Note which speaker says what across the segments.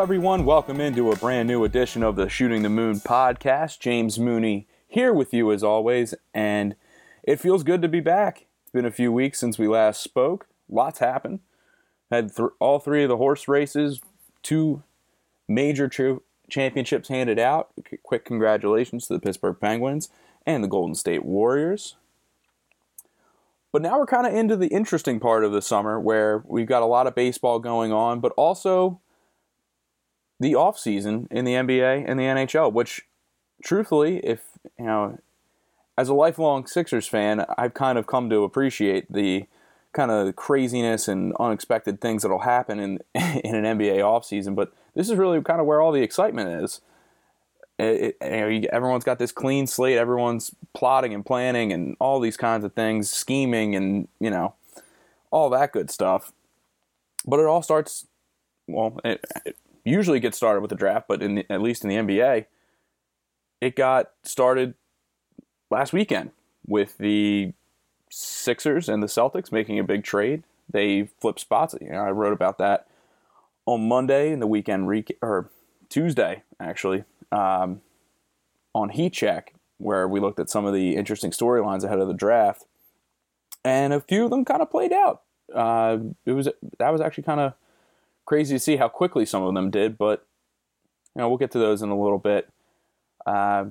Speaker 1: Everyone. Welcome into a brand new edition of the Shooting the Moon podcast. James Mooney here with you as always, and it feels good to be back. It's been a few weeks since we last spoke. Lots happened. Had th- all three of the horse races, two major tr- championships handed out. Qu- quick congratulations to the Pittsburgh Penguins and the Golden State Warriors. But now we're kind of into the interesting part of the summer where we've got a lot of baseball going on, but also the off season in the NBA and the NHL, which truthfully, if you know, as a lifelong Sixers fan, I've kind of come to appreciate the kind of craziness and unexpected things that'll happen in in an NBA offseason. But this is really kind of where all the excitement is. It, it, you know, you, everyone's got this clean slate. Everyone's plotting and planning and all these kinds of things, scheming and you know, all that good stuff. But it all starts. Well, it usually gets started with the draft, but in the, at least in the NBA, it got started last weekend with the Sixers and the Celtics making a big trade. They flipped spots. You know, I wrote about that on Monday in the weekend re- or Tuesday actually um, on Heat Check, where we looked at some of the interesting storylines ahead of the draft, and a few of them kind of played out. Uh, it was that was actually kind of crazy to see how quickly some of them did, but you know we'll get to those in a little bit. Uh,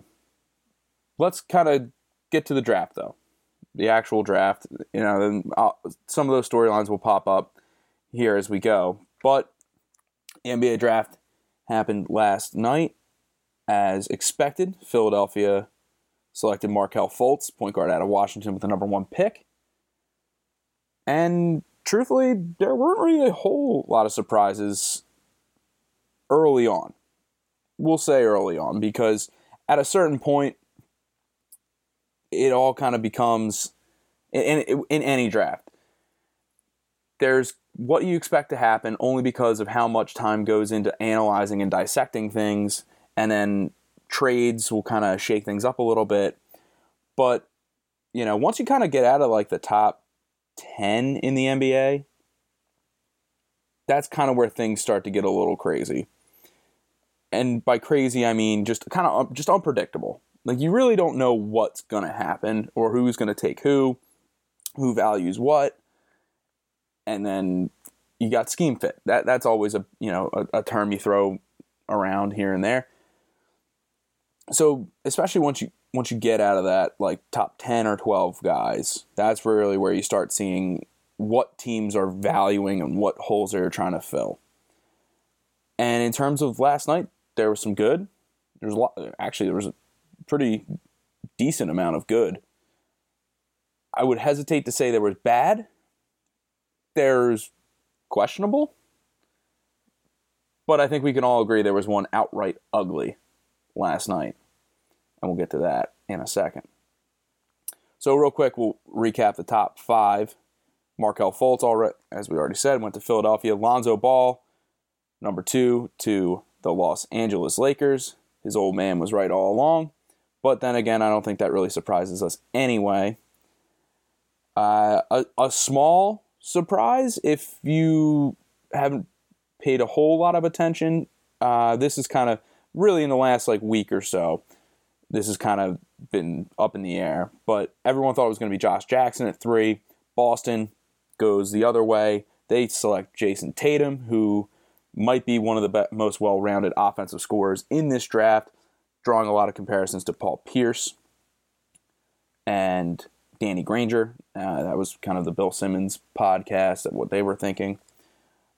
Speaker 1: let's kind of get to the draft though, the actual draft. You know, I'll, some of those storylines will pop up here as we go. But the NBA draft happened last night, as expected. Philadelphia selected Markelle Fultz, point guard out of Washington, with the number one pick. And truthfully, there weren't really a whole lot of surprises early on. We'll say early on because at a certain point, it all kind of becomes in, in, in any draft. There's what you expect to happen only because of how much time goes into analyzing and dissecting things, and then trades will kind of shake things up a little bit. But you know, once you kind of get out of like the top 10 in the NBA, that's kind of where things start to get a little crazy. And by crazy, I mean just kind of just unpredictable. Like you really don't know what's going to happen or who's going to take who, who values what. And then you got scheme fit. That that's always a, you know, a, a term you throw around here and there. So, especially once you once you get out of that like top 10 or 12 guys, that's really where you start seeing what teams are valuing and what holes they're trying to fill. And in terms of last night, there was some good. There's a lot actually there was a pretty decent amount of good. I would hesitate to say there was bad. There's questionable. But I think we can all agree there was one outright ugly last night and we'll get to that in a second. So, real quick, we'll recap the top five. Markelle Fultz, already, as we already said, went to Philadelphia. Lonzo Ball, number two, to the Los Angeles Lakers. His old man was right all along. But then again, I don't think that really surprises us anyway. Uh, a, a small surprise if you haven't paid a whole lot of attention. Uh, this is kind of really in the last like week or so this has kind of been up in the air. But everyone thought it was going to be Josh Jackson at three. Boston goes the other way. They select Jayson Tatum, who might be one of the most well rounded offensive scorers in this draft, drawing a lot of comparisons to Paul Pierce and Danny Granger. Uh, that was kind of the Bill Simmons podcast of what they were thinking.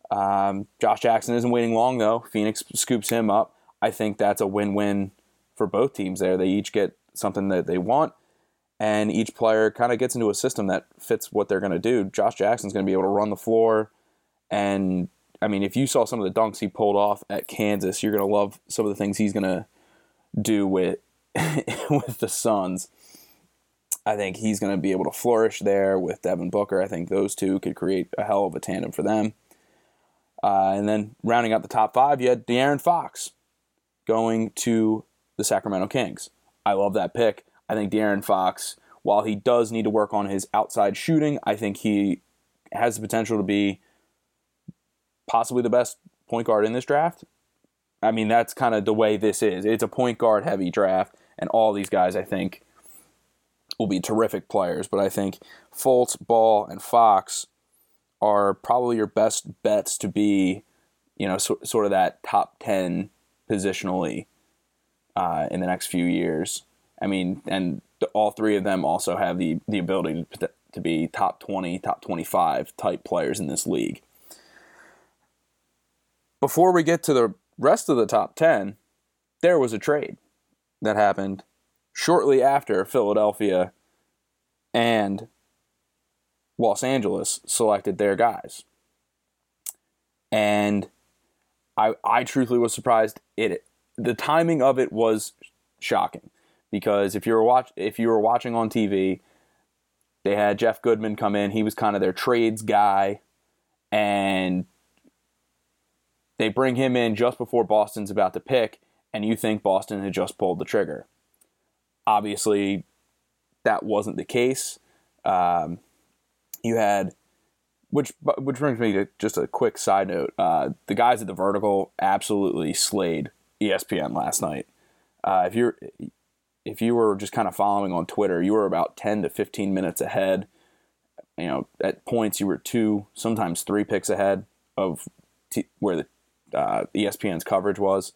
Speaker 1: Um, Josh Jackson isn't waiting long, though. Phoenix scoops him up. I think that's a win win for both teams there. They each get something that they want, and each player kind of gets into a system that fits what they're going to do. Josh Jackson's going to be able to run the floor, and I mean, if you saw some of the dunks he pulled off at Kansas, you're going to love some of the things he's going to do with with the Suns. I think he's going to be able to flourish there with Devin Booker. I think those two could create a hell of a tandem for them. Uh, and then rounding out the top five, you had De'Aaron Fox going to the Sacramento Kings. I love that pick. I think De'Aaron Fox, while he does need to work on his outside shooting, I think he has the potential to be possibly the best point guard in this draft. I mean, that's kind of the way this is. It's a point guard heavy draft, and all these guys, I think, will be terrific players. But I think Fultz, Ball, and Fox are probably your best bets to be, you know, so, sort of that top 10 positionally uh, in the next few years. I mean, and all three of them also have the, the ability to, to be top 20, top 25 type players in this league. Before we get to the rest of the top 10, there was a trade that happened shortly after Philadelphia and Los Angeles selected their guys. And I I truthfully was surprised it the timing of it was shocking because if you were watch if you were watching on TV, they had Jeff Goodman come in. He was kind of their trades guy, and they bring him in just before Boston's about to pick, and you think Boston had just pulled the trigger. Obviously, that wasn't the case. Um, you had, which which brings me to just a quick side note. Uh, the guys at the Vertical absolutely slayed ESPN last night. Uh, if you're if you were just kind of following on Twitter, you were about ten to fifteen minutes ahead. You know, at points you were two, sometimes three picks ahead of t- where the uh, ESPN's coverage was.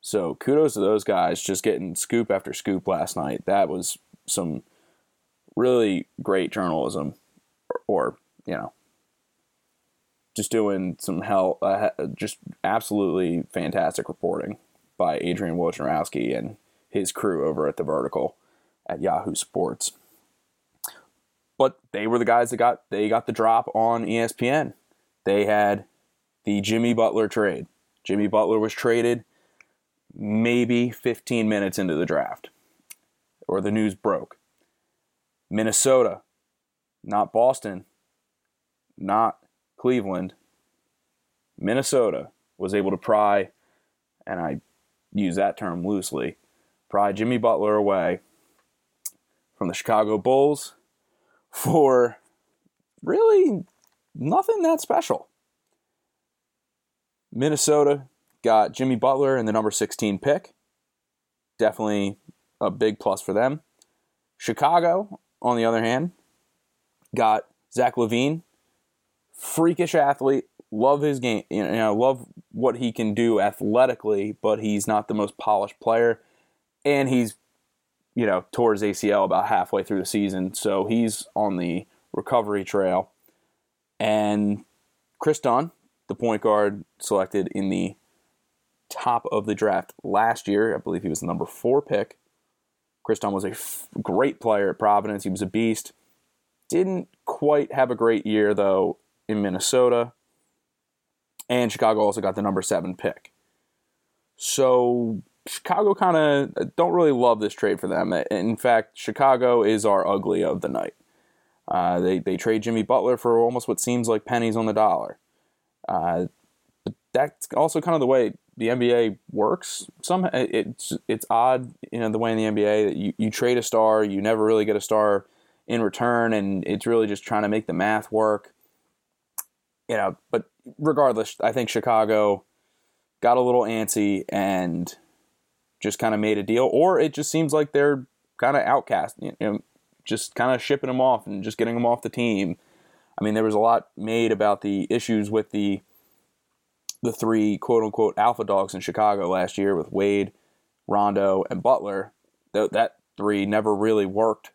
Speaker 1: So kudos to those guys just getting scoop after scoop last night. That was some really great journalism, or, or you know, just doing some hell, uh, just absolutely fantastic reporting by Adrian Wojnarowski and his crew over at the Vertical at Yahoo Sports. But they were the guys that got they got the drop on ESPN. They had the Jimmy Butler trade. Jimmy Butler was traded maybe 15 minutes into the draft, or the news broke. Minnesota, not Boston, not Cleveland, Minnesota was able to pry, and I use that term loosely, pry Jimmy Butler away from the Chicago Bulls for really nothing that special. Minnesota got Jimmy Butler in the number 16 pick. Definitely a big plus for them. Chicago, on the other hand, got Zach LaVine, freakish athlete, love his game, you know, love what he can do athletically, but he's not the most polished player, and he's, you know, towards ACL about halfway through the season, so he's on the recovery trail. And Kris Dunn, the point guard selected in the top of the draft last year. I believe he was the number four pick. Kris Dunn was a f- great player at Providence. He was a beast. Didn't quite have a great year, though, in Minnesota. And Chicago also got the number seven pick. So Chicago kind of don't really love this trade for them. In fact, Chicago is our ugly of the night. Uh, they, they trade Jimmy Butler for almost what seems like pennies on the dollar. Uh, but that's also kind of the way the NBA works. Some it's it's odd, you know, the way in the NBA that you, you trade a star, you never really get a star in return, and it's really just trying to make the math work. You know, but regardless, I think Chicago got a little antsy and just kind of made a deal, or it just seems like they're kind of outcast, you know, just kind of shipping them off and just getting them off the team I mean, there was a lot made about the issues with the the three quote unquote alpha dogs in Chicago last year with Wade, Rondo, and Butler. That that three never really worked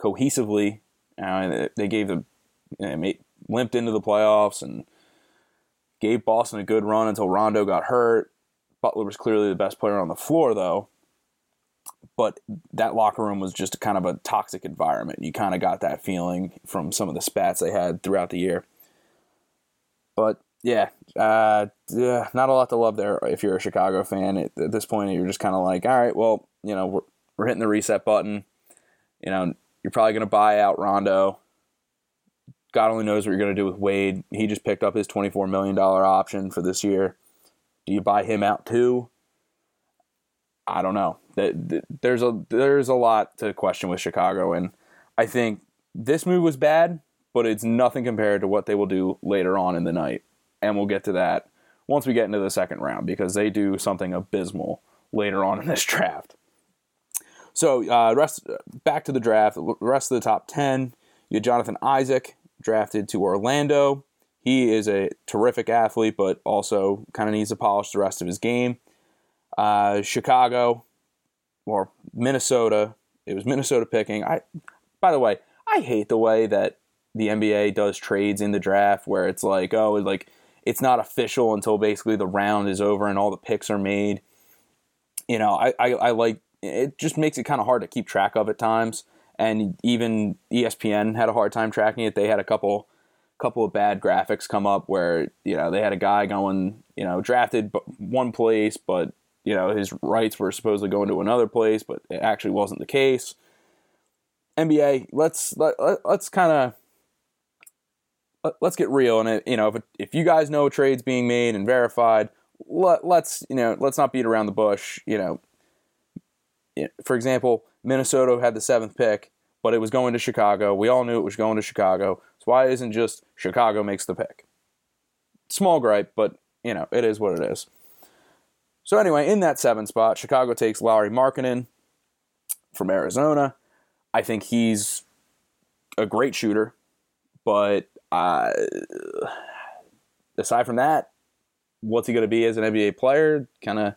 Speaker 1: cohesively. Uh, they gave them you know, limped into the playoffs and gave Boston a good run until Rondo got hurt. Butler was clearly the best player on the floor, though but that locker room was just kind of a toxic environment. You kind of got that feeling from some of the spats they had throughout the year. But yeah, uh, not a lot to love there if you're a Chicago fan. At, at this point, you're just kind of like, all right, well, you know, we're, we're hitting the reset button. You know, you're probably going to buy out Rondo. God only knows what you're going to do with Wade. He just picked up his $24 million option for this year. Do you buy him out too? I don't know. There's a there's a lot to question with Chicago, and I think this move was bad, but it's nothing compared to what they will do later on in the night, and we'll get to that once we get into the second round because they do something abysmal later on in this draft. So, uh, rest back to the draft. The rest of the top ten, you had Jonathan Isaac drafted to Orlando. He is a terrific athlete, but also kind of needs to polish the rest of his game. Uh, Chicago or Minnesota. It was Minnesota picking. I, by the way, I hate the way that the NBA does trades in the draft, where it's like, oh, it's like it's not official until basically the round is over and all the picks are made. You know, I, I, I like it. Just makes it kind of hard to keep track of at times, and even ESPN had a hard time tracking it. They had a couple couple of bad graphics come up where you know they had a guy going you know drafted one place but you know his rights were supposedly going to another place, but it actually wasn't the case. NBA, let's let, let's kind of let, us get real and it, you know if if you guys know trades being made and verified, let, let's you know let's not beat around the bush. You know, for example, Minnesota had the seventh pick, but it was going to Chicago. We all knew it was going to Chicago. So why isn't just Chicago makes the pick? Small gripe, but you know it is what it is. So anyway, in that seven spot, Chicago takes Lauri Markkanen from Arizona. I think he's a great shooter, but uh, aside from that, what's he going to be as an NBA player? Kind of,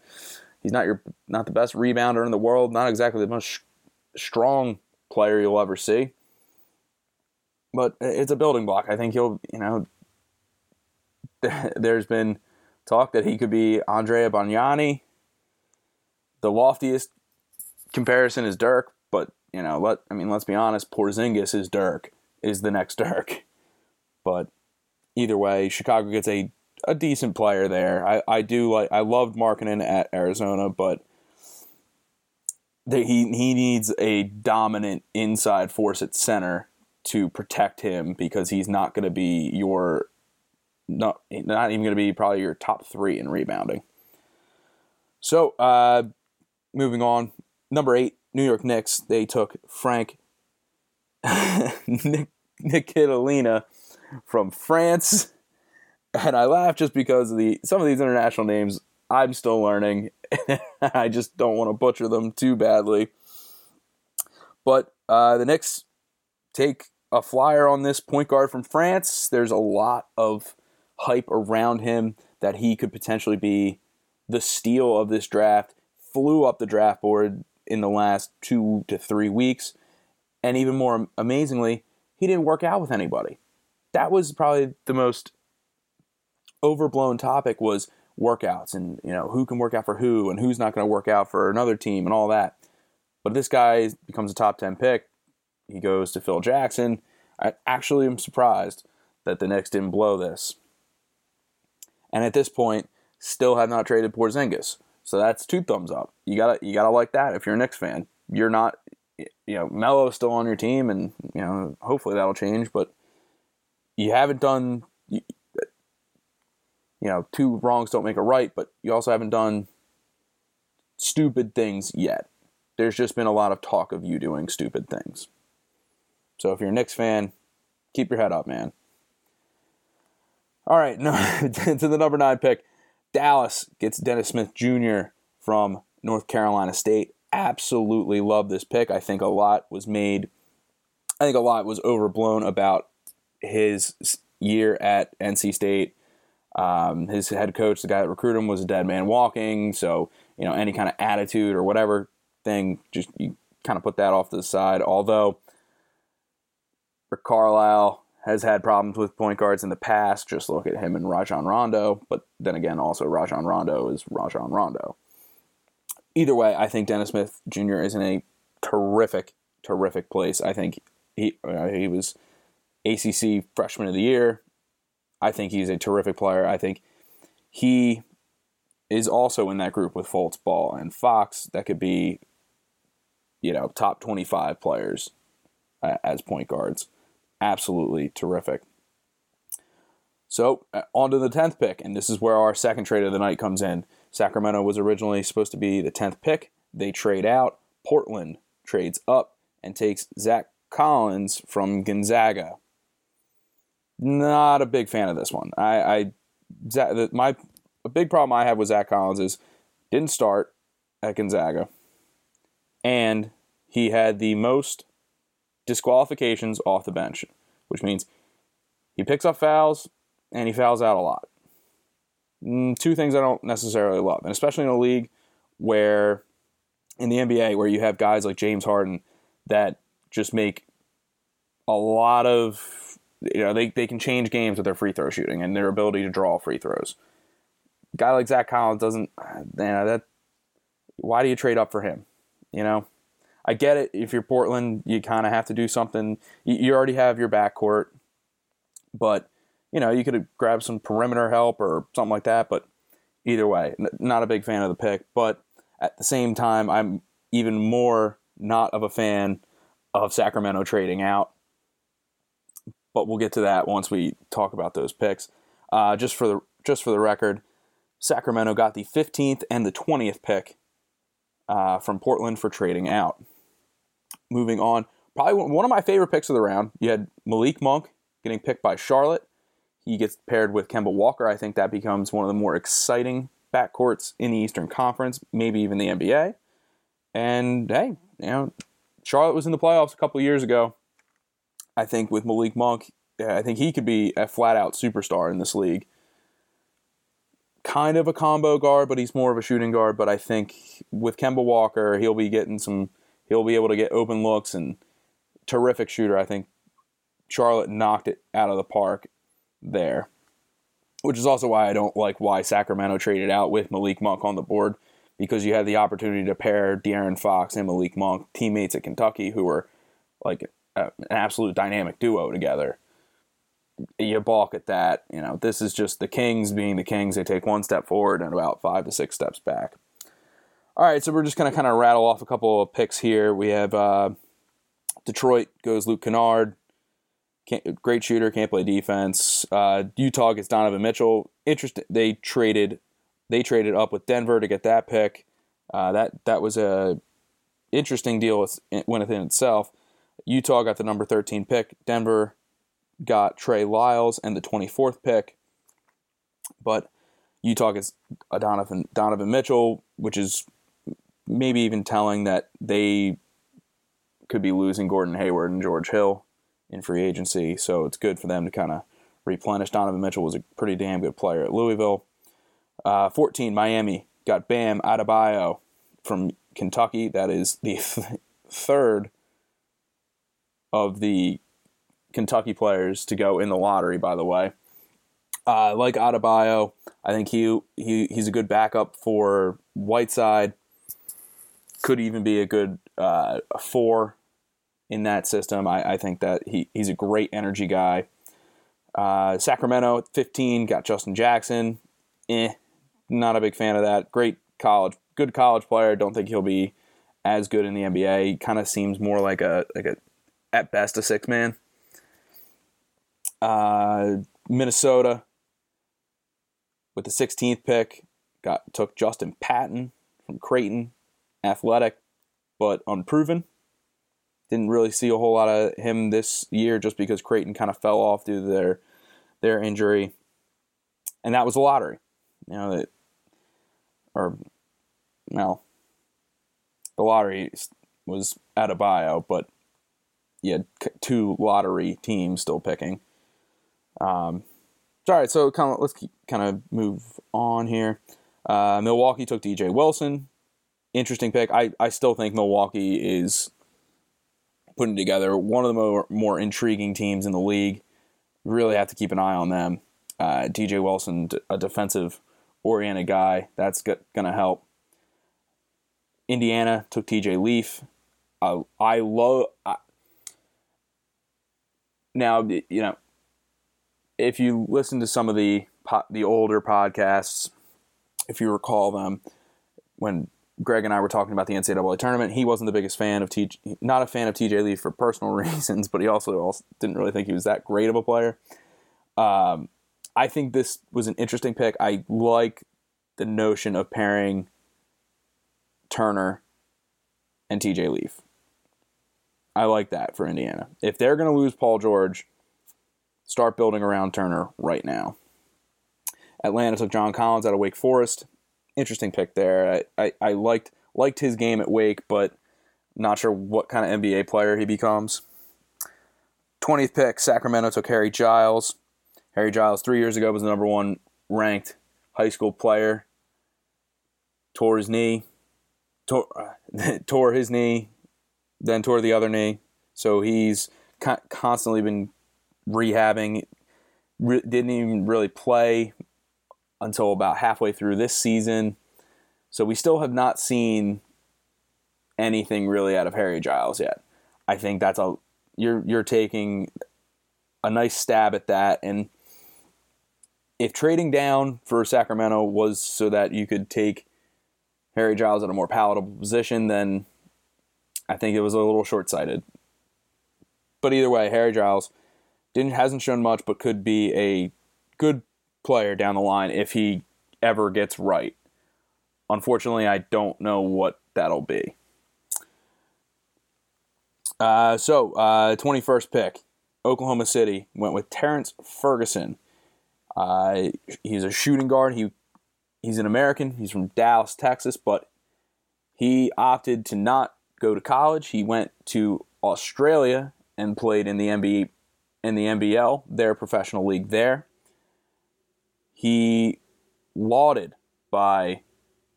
Speaker 1: he's not your not the best rebounder in the world. Not exactly the most strong player you'll ever see, but it's a building block. I think he'll, you know, there's been talk that he could be Andrea Bargnani. The loftiest comparison is Dirk, but you know, let I mean, let's be honest, Porzingis is Dirk, is the next Dirk. But either way, Chicago gets a a decent player there. I, I do like I loved Markkanen at Arizona, but he he needs a dominant inside force at center to protect him because he's not going to be your not not even going to be probably your top three in rebounding. So, uh, moving on, number eight, New York Knicks. They took Frank Nick Ntilikina from France, and I laugh just because of the some of these international names I'm still learning. I just don't want to butcher them too badly. But uh, the Knicks take a flyer on this point guard from France. There's a lot of hype around him that he could potentially be the steal of this draft. Flew up the draft board in the last two to three weeks. And even more amazingly, he didn't work out with anybody. That was probably the most overblown topic was workouts and you know who can work out for who and who's not going to work out for another team and all that. But this guy becomes a top 10 pick. He goes to Phil Jackson. I actually am surprised that the Knicks didn't blow this and at this point, still have not traded Porzingis. So that's two thumbs up. You gotta you gotta like that if you're a Knicks fan. You're not, you know, Melo's still on your team, and you know hopefully that'll change. But you haven't done, you know, two wrongs don't make a right. But you also haven't done stupid things yet. There's just been a lot of talk of you doing stupid things. So if you're a Knicks fan, keep your head up, man. All right, no, to the number nine pick. Dallas gets Dennis Smith Jr. from North Carolina State. Absolutely love this pick. I think a lot was made, I think a lot was overblown about his year at NC State. Um, his head coach, the guy that recruited him, was a dead man walking. So, you know, any kind of attitude or whatever thing, just you kind of put that off to the side. Although, Rick Carlisle has had problems with point guards in the past. Just look at him and Rajon Rondo. But then again, also Rajon Rondo is Rajon Rondo. Either way, I think Dennis Smith Jr. is in a terrific, terrific place. I think he uh, he was ACC Freshman of the Year. I think he's a terrific player. I think he is also in that group with Fultz, Ball, and Fox. That could be, you know, top twenty-five players uh, as point guards absolutely terrific. So, uh, on to the 10th pick, and this is where our second trade of the night comes in. Sacramento was originally supposed to be the 10th pick. They trade out. Portland trades up and takes Zach Collins from Gonzaga. Not a big fan of this one. I, I my a big problem I have with Zach Collins is didn't start at Gonzaga, and he had the most disqualifications off the bench, which means he picks up fouls and he fouls out a lot. Mm, two things I don't necessarily love, and especially in a league where in the NBA where you have guys like James Harden that just make a lot of you know they, they can change games with their free throw shooting and their ability to draw free throws. Guy like Zach Collins doesn't you know, that why do you trade up for him? You know, I get it. If you're Portland, you kind of have to do something. You, already have your backcourt, but you know you could grab some perimeter help or something like that. But either way, not a big fan of the pick. But at the same time, I'm even more not of a fan of Sacramento trading out. But we'll get to that once we talk about those picks. Uh, just for the just for the record, Sacramento got the 15th and the 20th pick uh, from Portland for trading out. Moving on, probably one of my favorite picks of the round. You had Malik Monk getting picked by Charlotte. He gets paired with Kemba Walker. I think that becomes one of the more exciting backcourts in the Eastern Conference, maybe even the NBA. And hey, you know, Charlotte was in the playoffs a couple years ago. I think with Malik Monk, I think he could be a flat out superstar in this league. Kind of a combo guard, but he's more of a shooting guard. But I think with Kemba Walker, he'll be getting some, he'll be able to get open looks and terrific shooter. I think Charlotte knocked it out of the park there, which is also why I don't like why Sacramento traded out with Malik Monk on the board because you had the opportunity to pair De'Aaron Fox and Malik Monk, teammates at Kentucky, who were like an absolute dynamic duo together. You balk at that. You know, this is just the Kings being the Kings. They take one step forward and about five to six steps back. All right, so we're just going to kind of rattle off a couple of picks here. We have uh, Detroit goes Luke Kennard. Can't, great shooter, can't play defense. Uh, Utah gets Donovan Mitchell. Interesting. They traded, they traded up with Denver to get that pick. Uh, that that was a interesting deal within itself. Utah got the number 13 pick. Denver got Trey Lyles and the 24th pick. But Utah gets a Donovan Donovan Mitchell, which is maybe even telling that they could be losing Gordon Hayward and George Hill in free agency. So it's good for them to kind of replenish. Donovan Mitchell was a pretty damn good player at Louisville. Uh, 14, Miami got Bam Adebayo from Kentucky. That is the th- third of the Kentucky players to go in the lottery, by the way. Uh, like Adebayo, I think he, he he's a good backup for Whiteside. Could even be a good uh, four in that system. I, I think that he, he's a great energy guy. Uh, Sacramento at 15 got Justin Jackson. Eh, not a big fan of that. Great college, good college player. Don't think he'll be as good in the NBA. He kind of seems more like a like a at best a six man. Uh, Minnesota with the 16th pick got took Justin Patton from Creighton, athletic but unproven. Didn't really see a whole lot of him this year just because Creighton kind of fell off due to their their injury, and that was a lottery. You know that, or well, the lottery was Adebayo, but you had two lottery teams still picking. Um, all right, so kind of let's keep, kind of move on here. Uh, Milwaukee took DJ Wilson. Interesting pick. I, I still think Milwaukee is putting together one of the more, more intriguing teams in the league. Really have to keep an eye on them. Uh, DJ Wilson, a defensive oriented guy, that's going to help. Indiana took TJ Leaf. Uh, I love. Now, you know, if you listen to some of the the older podcasts, if you recall them, when Greg and I were talking about the NCAA tournament, he wasn't the biggest fan of TJ, not a fan of TJ Leaf for personal reasons, but he also, also didn't really think he was that great of a player. Um, I think this was an interesting pick. I like the notion of pairing Turner and TJ Leaf. I like that for Indiana. If they're going to lose Paul George, start building around Turner right now. Atlanta took John Collins out of Wake Forest. Interesting pick there. I, I, I liked liked his game at Wake, but not sure what kind of NBA player he becomes. 20th pick, Sacramento took Harry Giles. Harry Giles, three years ago, was the number one ranked high school player. Tore his knee, tore, tore his knee, then tore the other knee. So he's constantly been rehabbing. Re- didn't even really play until about halfway through this season. So we still have not seen anything really out of Harry Giles yet. I think that's a you're you're taking a nice stab at that and if trading down for Sacramento was so that you could take Harry Giles at a more palatable position, then I think it was a little short sighted. But either way, Harry Giles didn't hasn't shown much, but could be a good player down the line if he ever gets right. Unfortunately, I don't know what that'll be. Uh, so, uh, 21st pick, Oklahoma City went with Terrence Ferguson. Uh, he's a shooting guard. He he's an American. He's from Dallas, Texas, but he opted to not go to college. He went to Australia and played in the NBA in the NBL, their professional league there. He lauded by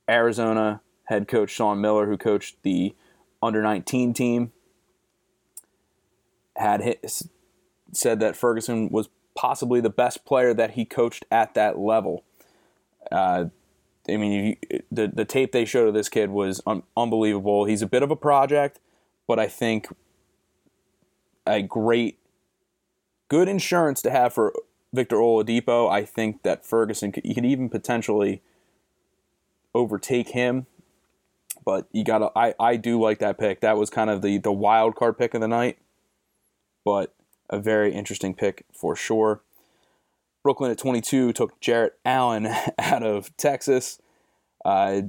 Speaker 1: Arizona head coach Sean Miller, who coached the under 19 team, had said that Ferguson was possibly the best player that he coached at that level. Uh, I mean, you, the the tape they showed of this kid was un- unbelievable. He's a bit of a project, but I think a great, good insurance to have for Victor Oladipo. I think that Ferguson could, could even potentially overtake him. But you gotta, I, I do like that pick. That was kind of the the wild card pick of the night, but a very interesting pick for sure. Brooklyn at 22 took Jarrett Allen out of Texas. Uh,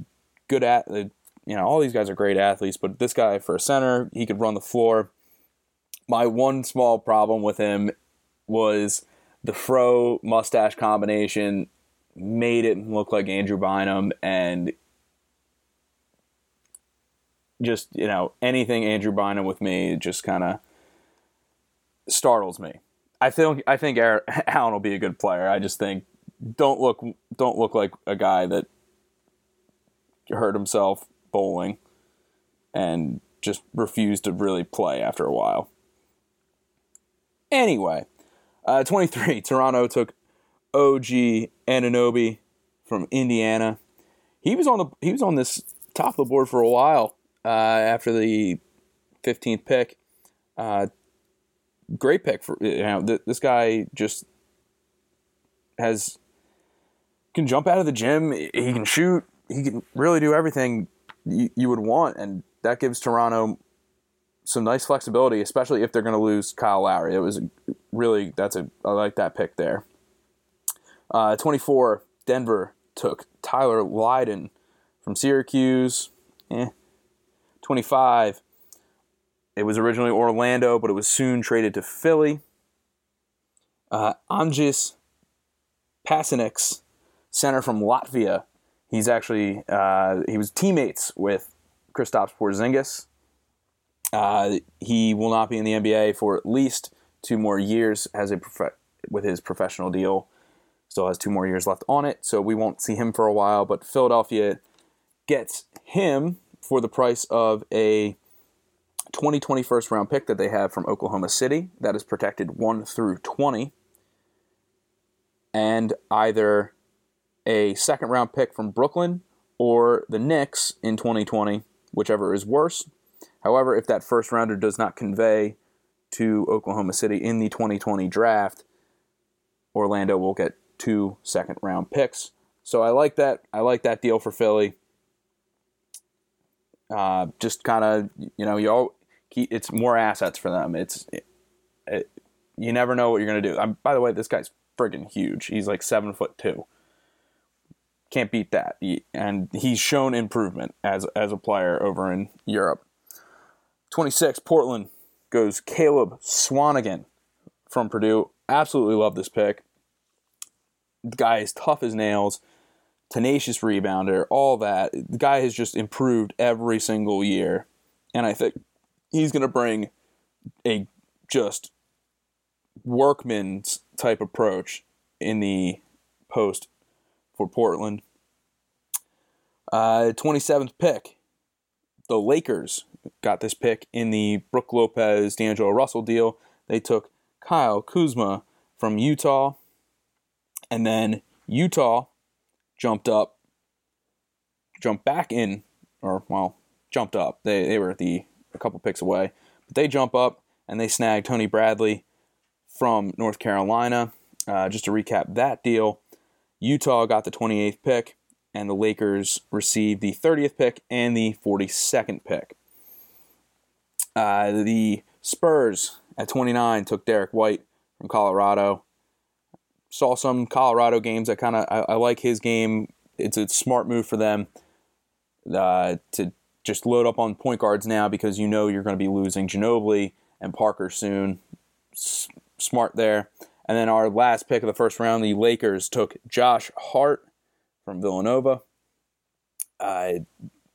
Speaker 1: good at you know all these guys are great athletes, but this guy for a center, he could run the floor. My one small problem with him was the fro mustache combination made it look like Andrew Bynum and just you know anything Andrew Bynum with me just kind of startles me. I think I think Aaron, Allen will be a good player. I just think don't look don't look like a guy that hurt himself bowling and just refused to really play after a while. Anyway, uh, 23, Toronto took OG Anunoby from Indiana. He was on the he was on this top of the board for a while uh, after the 15th pick. Uh, great pick for you know th- this guy just has can jump out of the gym. He can shoot. He can really do everything you, you would want, and that gives Toronto some nice flexibility, especially if they're going to lose Kyle Lowry. It was really that's a I like that pick there. Uh, 24, Denver took Tyler Lydon from Syracuse. Eh. 25, it was originally Orlando, but it was soon traded to Philly. Uh, Pasecniks, center from Latvia. He's actually uh, he was teammates with Kristaps Porzingis. Uh, he will not be in the NBA for at least two more years as a prof- with his professional deal. Still has two more years left on it, so we won't see him for a while. But Philadelphia gets him for the price of a 2020 first round pick that they have from Oklahoma City that is protected 1 through 20 and either a second round pick from Brooklyn or the Knicks in 2020, whichever is worse. However, if that first rounder does not convey to Oklahoma City in the 2020 draft, Orlando will get two second round picks. So I like that. I like that deal for Philly. Uh, just kind of, you know, you all, it's more assets for them. It's it, it, you never know what you're gonna do. I'm, by the way, this guy's friggin' huge. He's like seven foot two. Can't beat that. He, and he's shown improvement as as a player over in Europe. 26, Portland goes Caleb Swanigan from Purdue. Absolutely love this pick. The guy is tough as nails, tenacious rebounder, all that. The guy has just improved every single year. And I think he's going to bring a just workman's type approach in the post for Portland. Uh, 27th pick, the Lakers got this pick in the Brook Lopez D'Angelo Russell deal. They took Kyle Kuzma from Utah, and then Utah jumped up, jumped back in, or well, jumped up. They they were at the a couple picks away, but they jump up and they snag Tony Bradley from North Carolina. Uh, just to recap that deal, Utah got the 28th pick, and the Lakers received the 30th pick and the 42nd pick. Uh, the Spurs at 29 took Derrick White from Colorado. Saw some Colorado games. I kind of I, I, like his game. It's a smart move for them uh, to just load up on point guards now because you know you're going to be losing Ginobili and Parker soon. S- smart there. And then our last pick of the first round, the Lakers took Josh Hart from Villanova. Uh,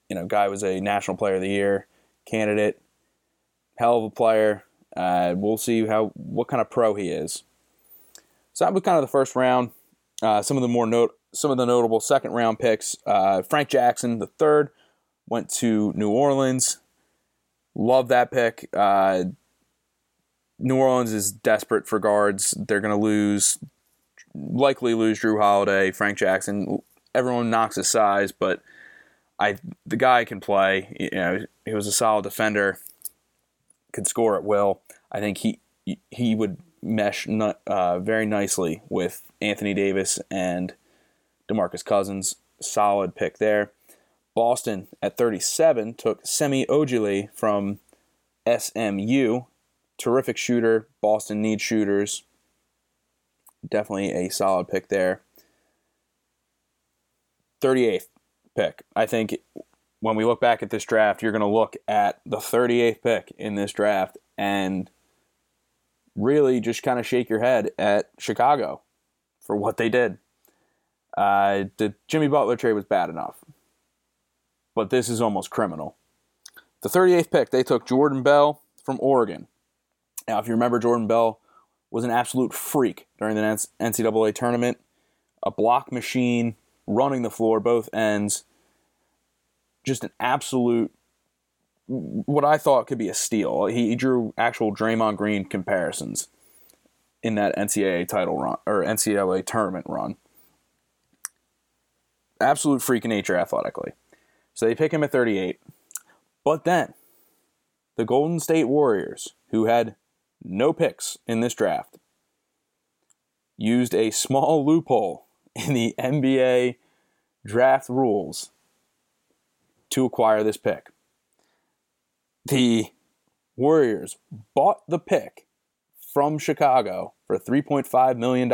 Speaker 1: you know, guy was a National Player of the Year candidate. Hell of a player. Uh, we'll see how what kind of pro he is. So that was kind of the first round. Uh, some of the more note, some of the notable second round picks. Uh, Frank Jackson, the third, went to New Orleans. Love that pick. Uh, New Orleans is desperate for guards. They're going to lose, likely lose Jrue Holiday, Frank Jackson. Everyone knocks his size, but I the guy can play. You know, he was a solid defender, could score at will. I think he he would mesh uh, very nicely with Anthony Davis and DeMarcus Cousins. Solid pick there. Boston at 37 took Semi Ojeleye from SMU. Terrific shooter. Boston needs shooters. Definitely a solid pick there. 38th pick. I think when we look back at this draft, you're going to look at the 38th pick in this draft and really just kind of shake your head at Chicago for what they did. Uh, the Jimmy Butler trade was bad enough, but this is almost criminal. The 38th pick, they took Jordan Bell from Oregon. Now, if you remember, Jordan Bell was an absolute freak during the NCAA tournament, a block machine, running the floor, both ends. Just an absolute, what I thought could be a steal. He, drew actual Draymond Green comparisons in that NCAA title run or NCAA tournament run. Absolute freak of nature athletically. So they pick him at 38. But then the Golden State Warriors, who had no picks in this draft, used a small loophole in the NBA draft rules to acquire this pick. The Warriors bought the pick from Chicago for $3.5 million.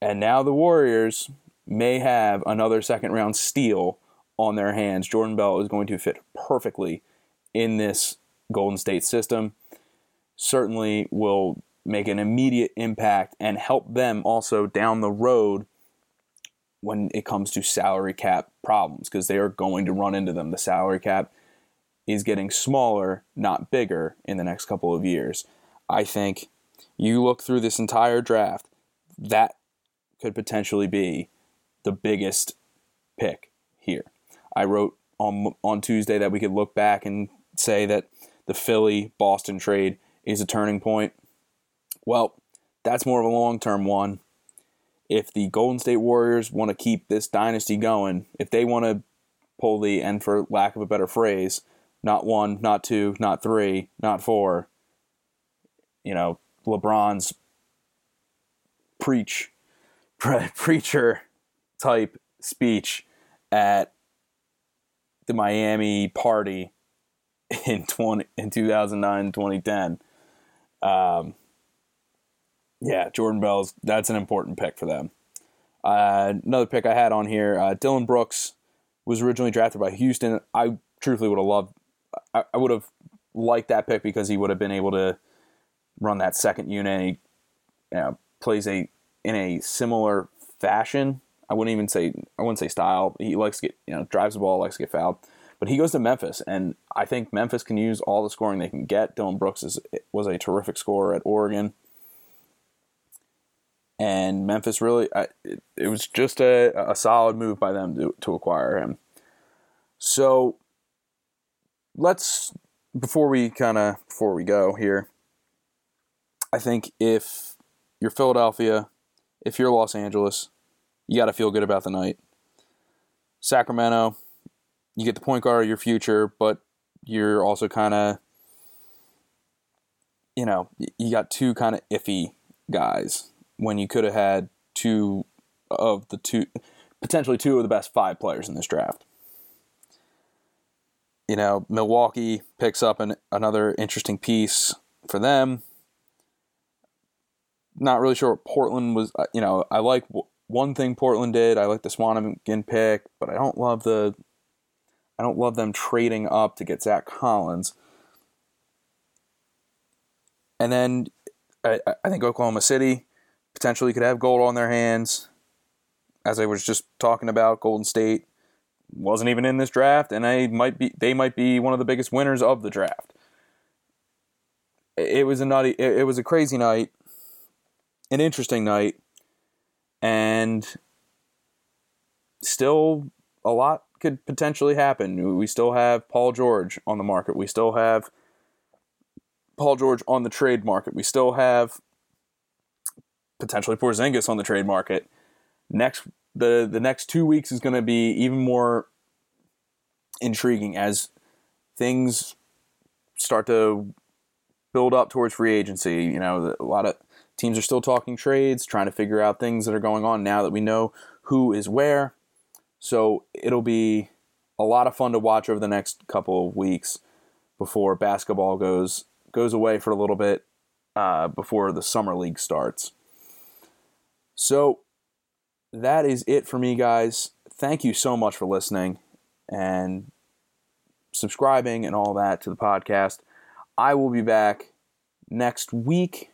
Speaker 1: And now the Warriors may have another second round steal on their hands. Jordan Bell is going to fit perfectly in this Golden State system. Certainly will make an immediate impact and help them also down the road when it comes to salary cap problems because they are going to run into them. The salary cap is getting smaller, not bigger, in the next couple of years. I think you look through this entire draft, that could potentially be the biggest pick here. I wrote on on Tuesday that we could look back and say that the Philly Boston trade is a turning point. Well, that's more of a long term one. If the Golden State Warriors want to keep this dynasty going, if they want to pull the, and for lack of a better phrase, not one, not two, not three, not four, you know, LeBron's preach, pre- preacher type speech at the Miami party in 20 in 2009 2010 um, yeah, Jordan Bell's that's an important pick for them. Uh, another pick I had on here, uh, Dillon Brooks was originally drafted by Houston. I truthfully would have loved, I, I would have liked that pick because he would have been able to run that second unit. He you know, plays a in a similar fashion. I wouldn't even say I wouldn't say style. He likes to get you know drives the ball, likes to get fouled. But he goes to Memphis, and I think Memphis can use all the scoring they can get. Dillon Brooks is, was a terrific scorer at Oregon, and Memphis really I, it, it, was just a, a solid move by them to, to acquire him. So let's before we kind of before we go here, I think if you're Philadelphia, if you're Los Angeles, you got to feel good about the night. Sacramento, you get the point guard of your future, but you're also kind of, you know, you got two kind of iffy guys when you could have had two of the two, potentially two of the best five players in this draft. You know, Milwaukee picks up an, another interesting piece for them. Not really sure what Portland was. Uh, you know, I like one thing Portland did. I like the Swanigan pick, but I don't love the I don't love them trading up to get Zach Collins. And then I, I think Oklahoma City potentially could have gold on their hands. As I was just talking about, Golden State wasn't even in this draft, and they might be they might be one of the biggest winners of the draft. It was a nutty, it was a crazy night, an interesting night, and still a lot could potentially happen. We still have Paul George on the market. We still have Paul George on the trade market. We still have potentially Porzingis on the trade market. Next, the the next two weeks is going to be even more intriguing as things start to build up towards free agency. You know, a lot of teams are still talking trades, trying to figure out things that are going on now that we know who is where. So it'll be a lot of fun to watch over the next couple of weeks before basketball goes goes away for a little bit uh, before the summer league starts. So that is it for me, guys. Thank you so much for listening and subscribing and all that to the podcast. I will be back next week.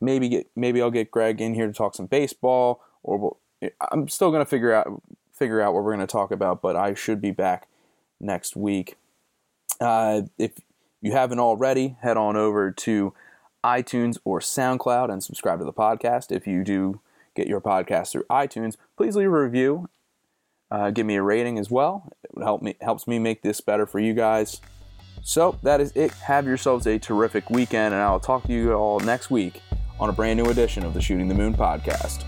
Speaker 1: Maybe get maybe I'll get Greg in here to talk some baseball, or we'll, I'm still gonna figure out figure out what we're gonna talk about, but I should be back next week. Uh, if you haven't already, head on over to iTunes or SoundCloud and subscribe to the podcast. If you do get your podcast through iTunes, please leave a review. Uh, give me a rating as well. It would help me helps me make this better for you guys. So that is it. Have yourselves a terrific weekend, and I'll talk to you all next week on a brand new edition of the Shooting the Moon podcast.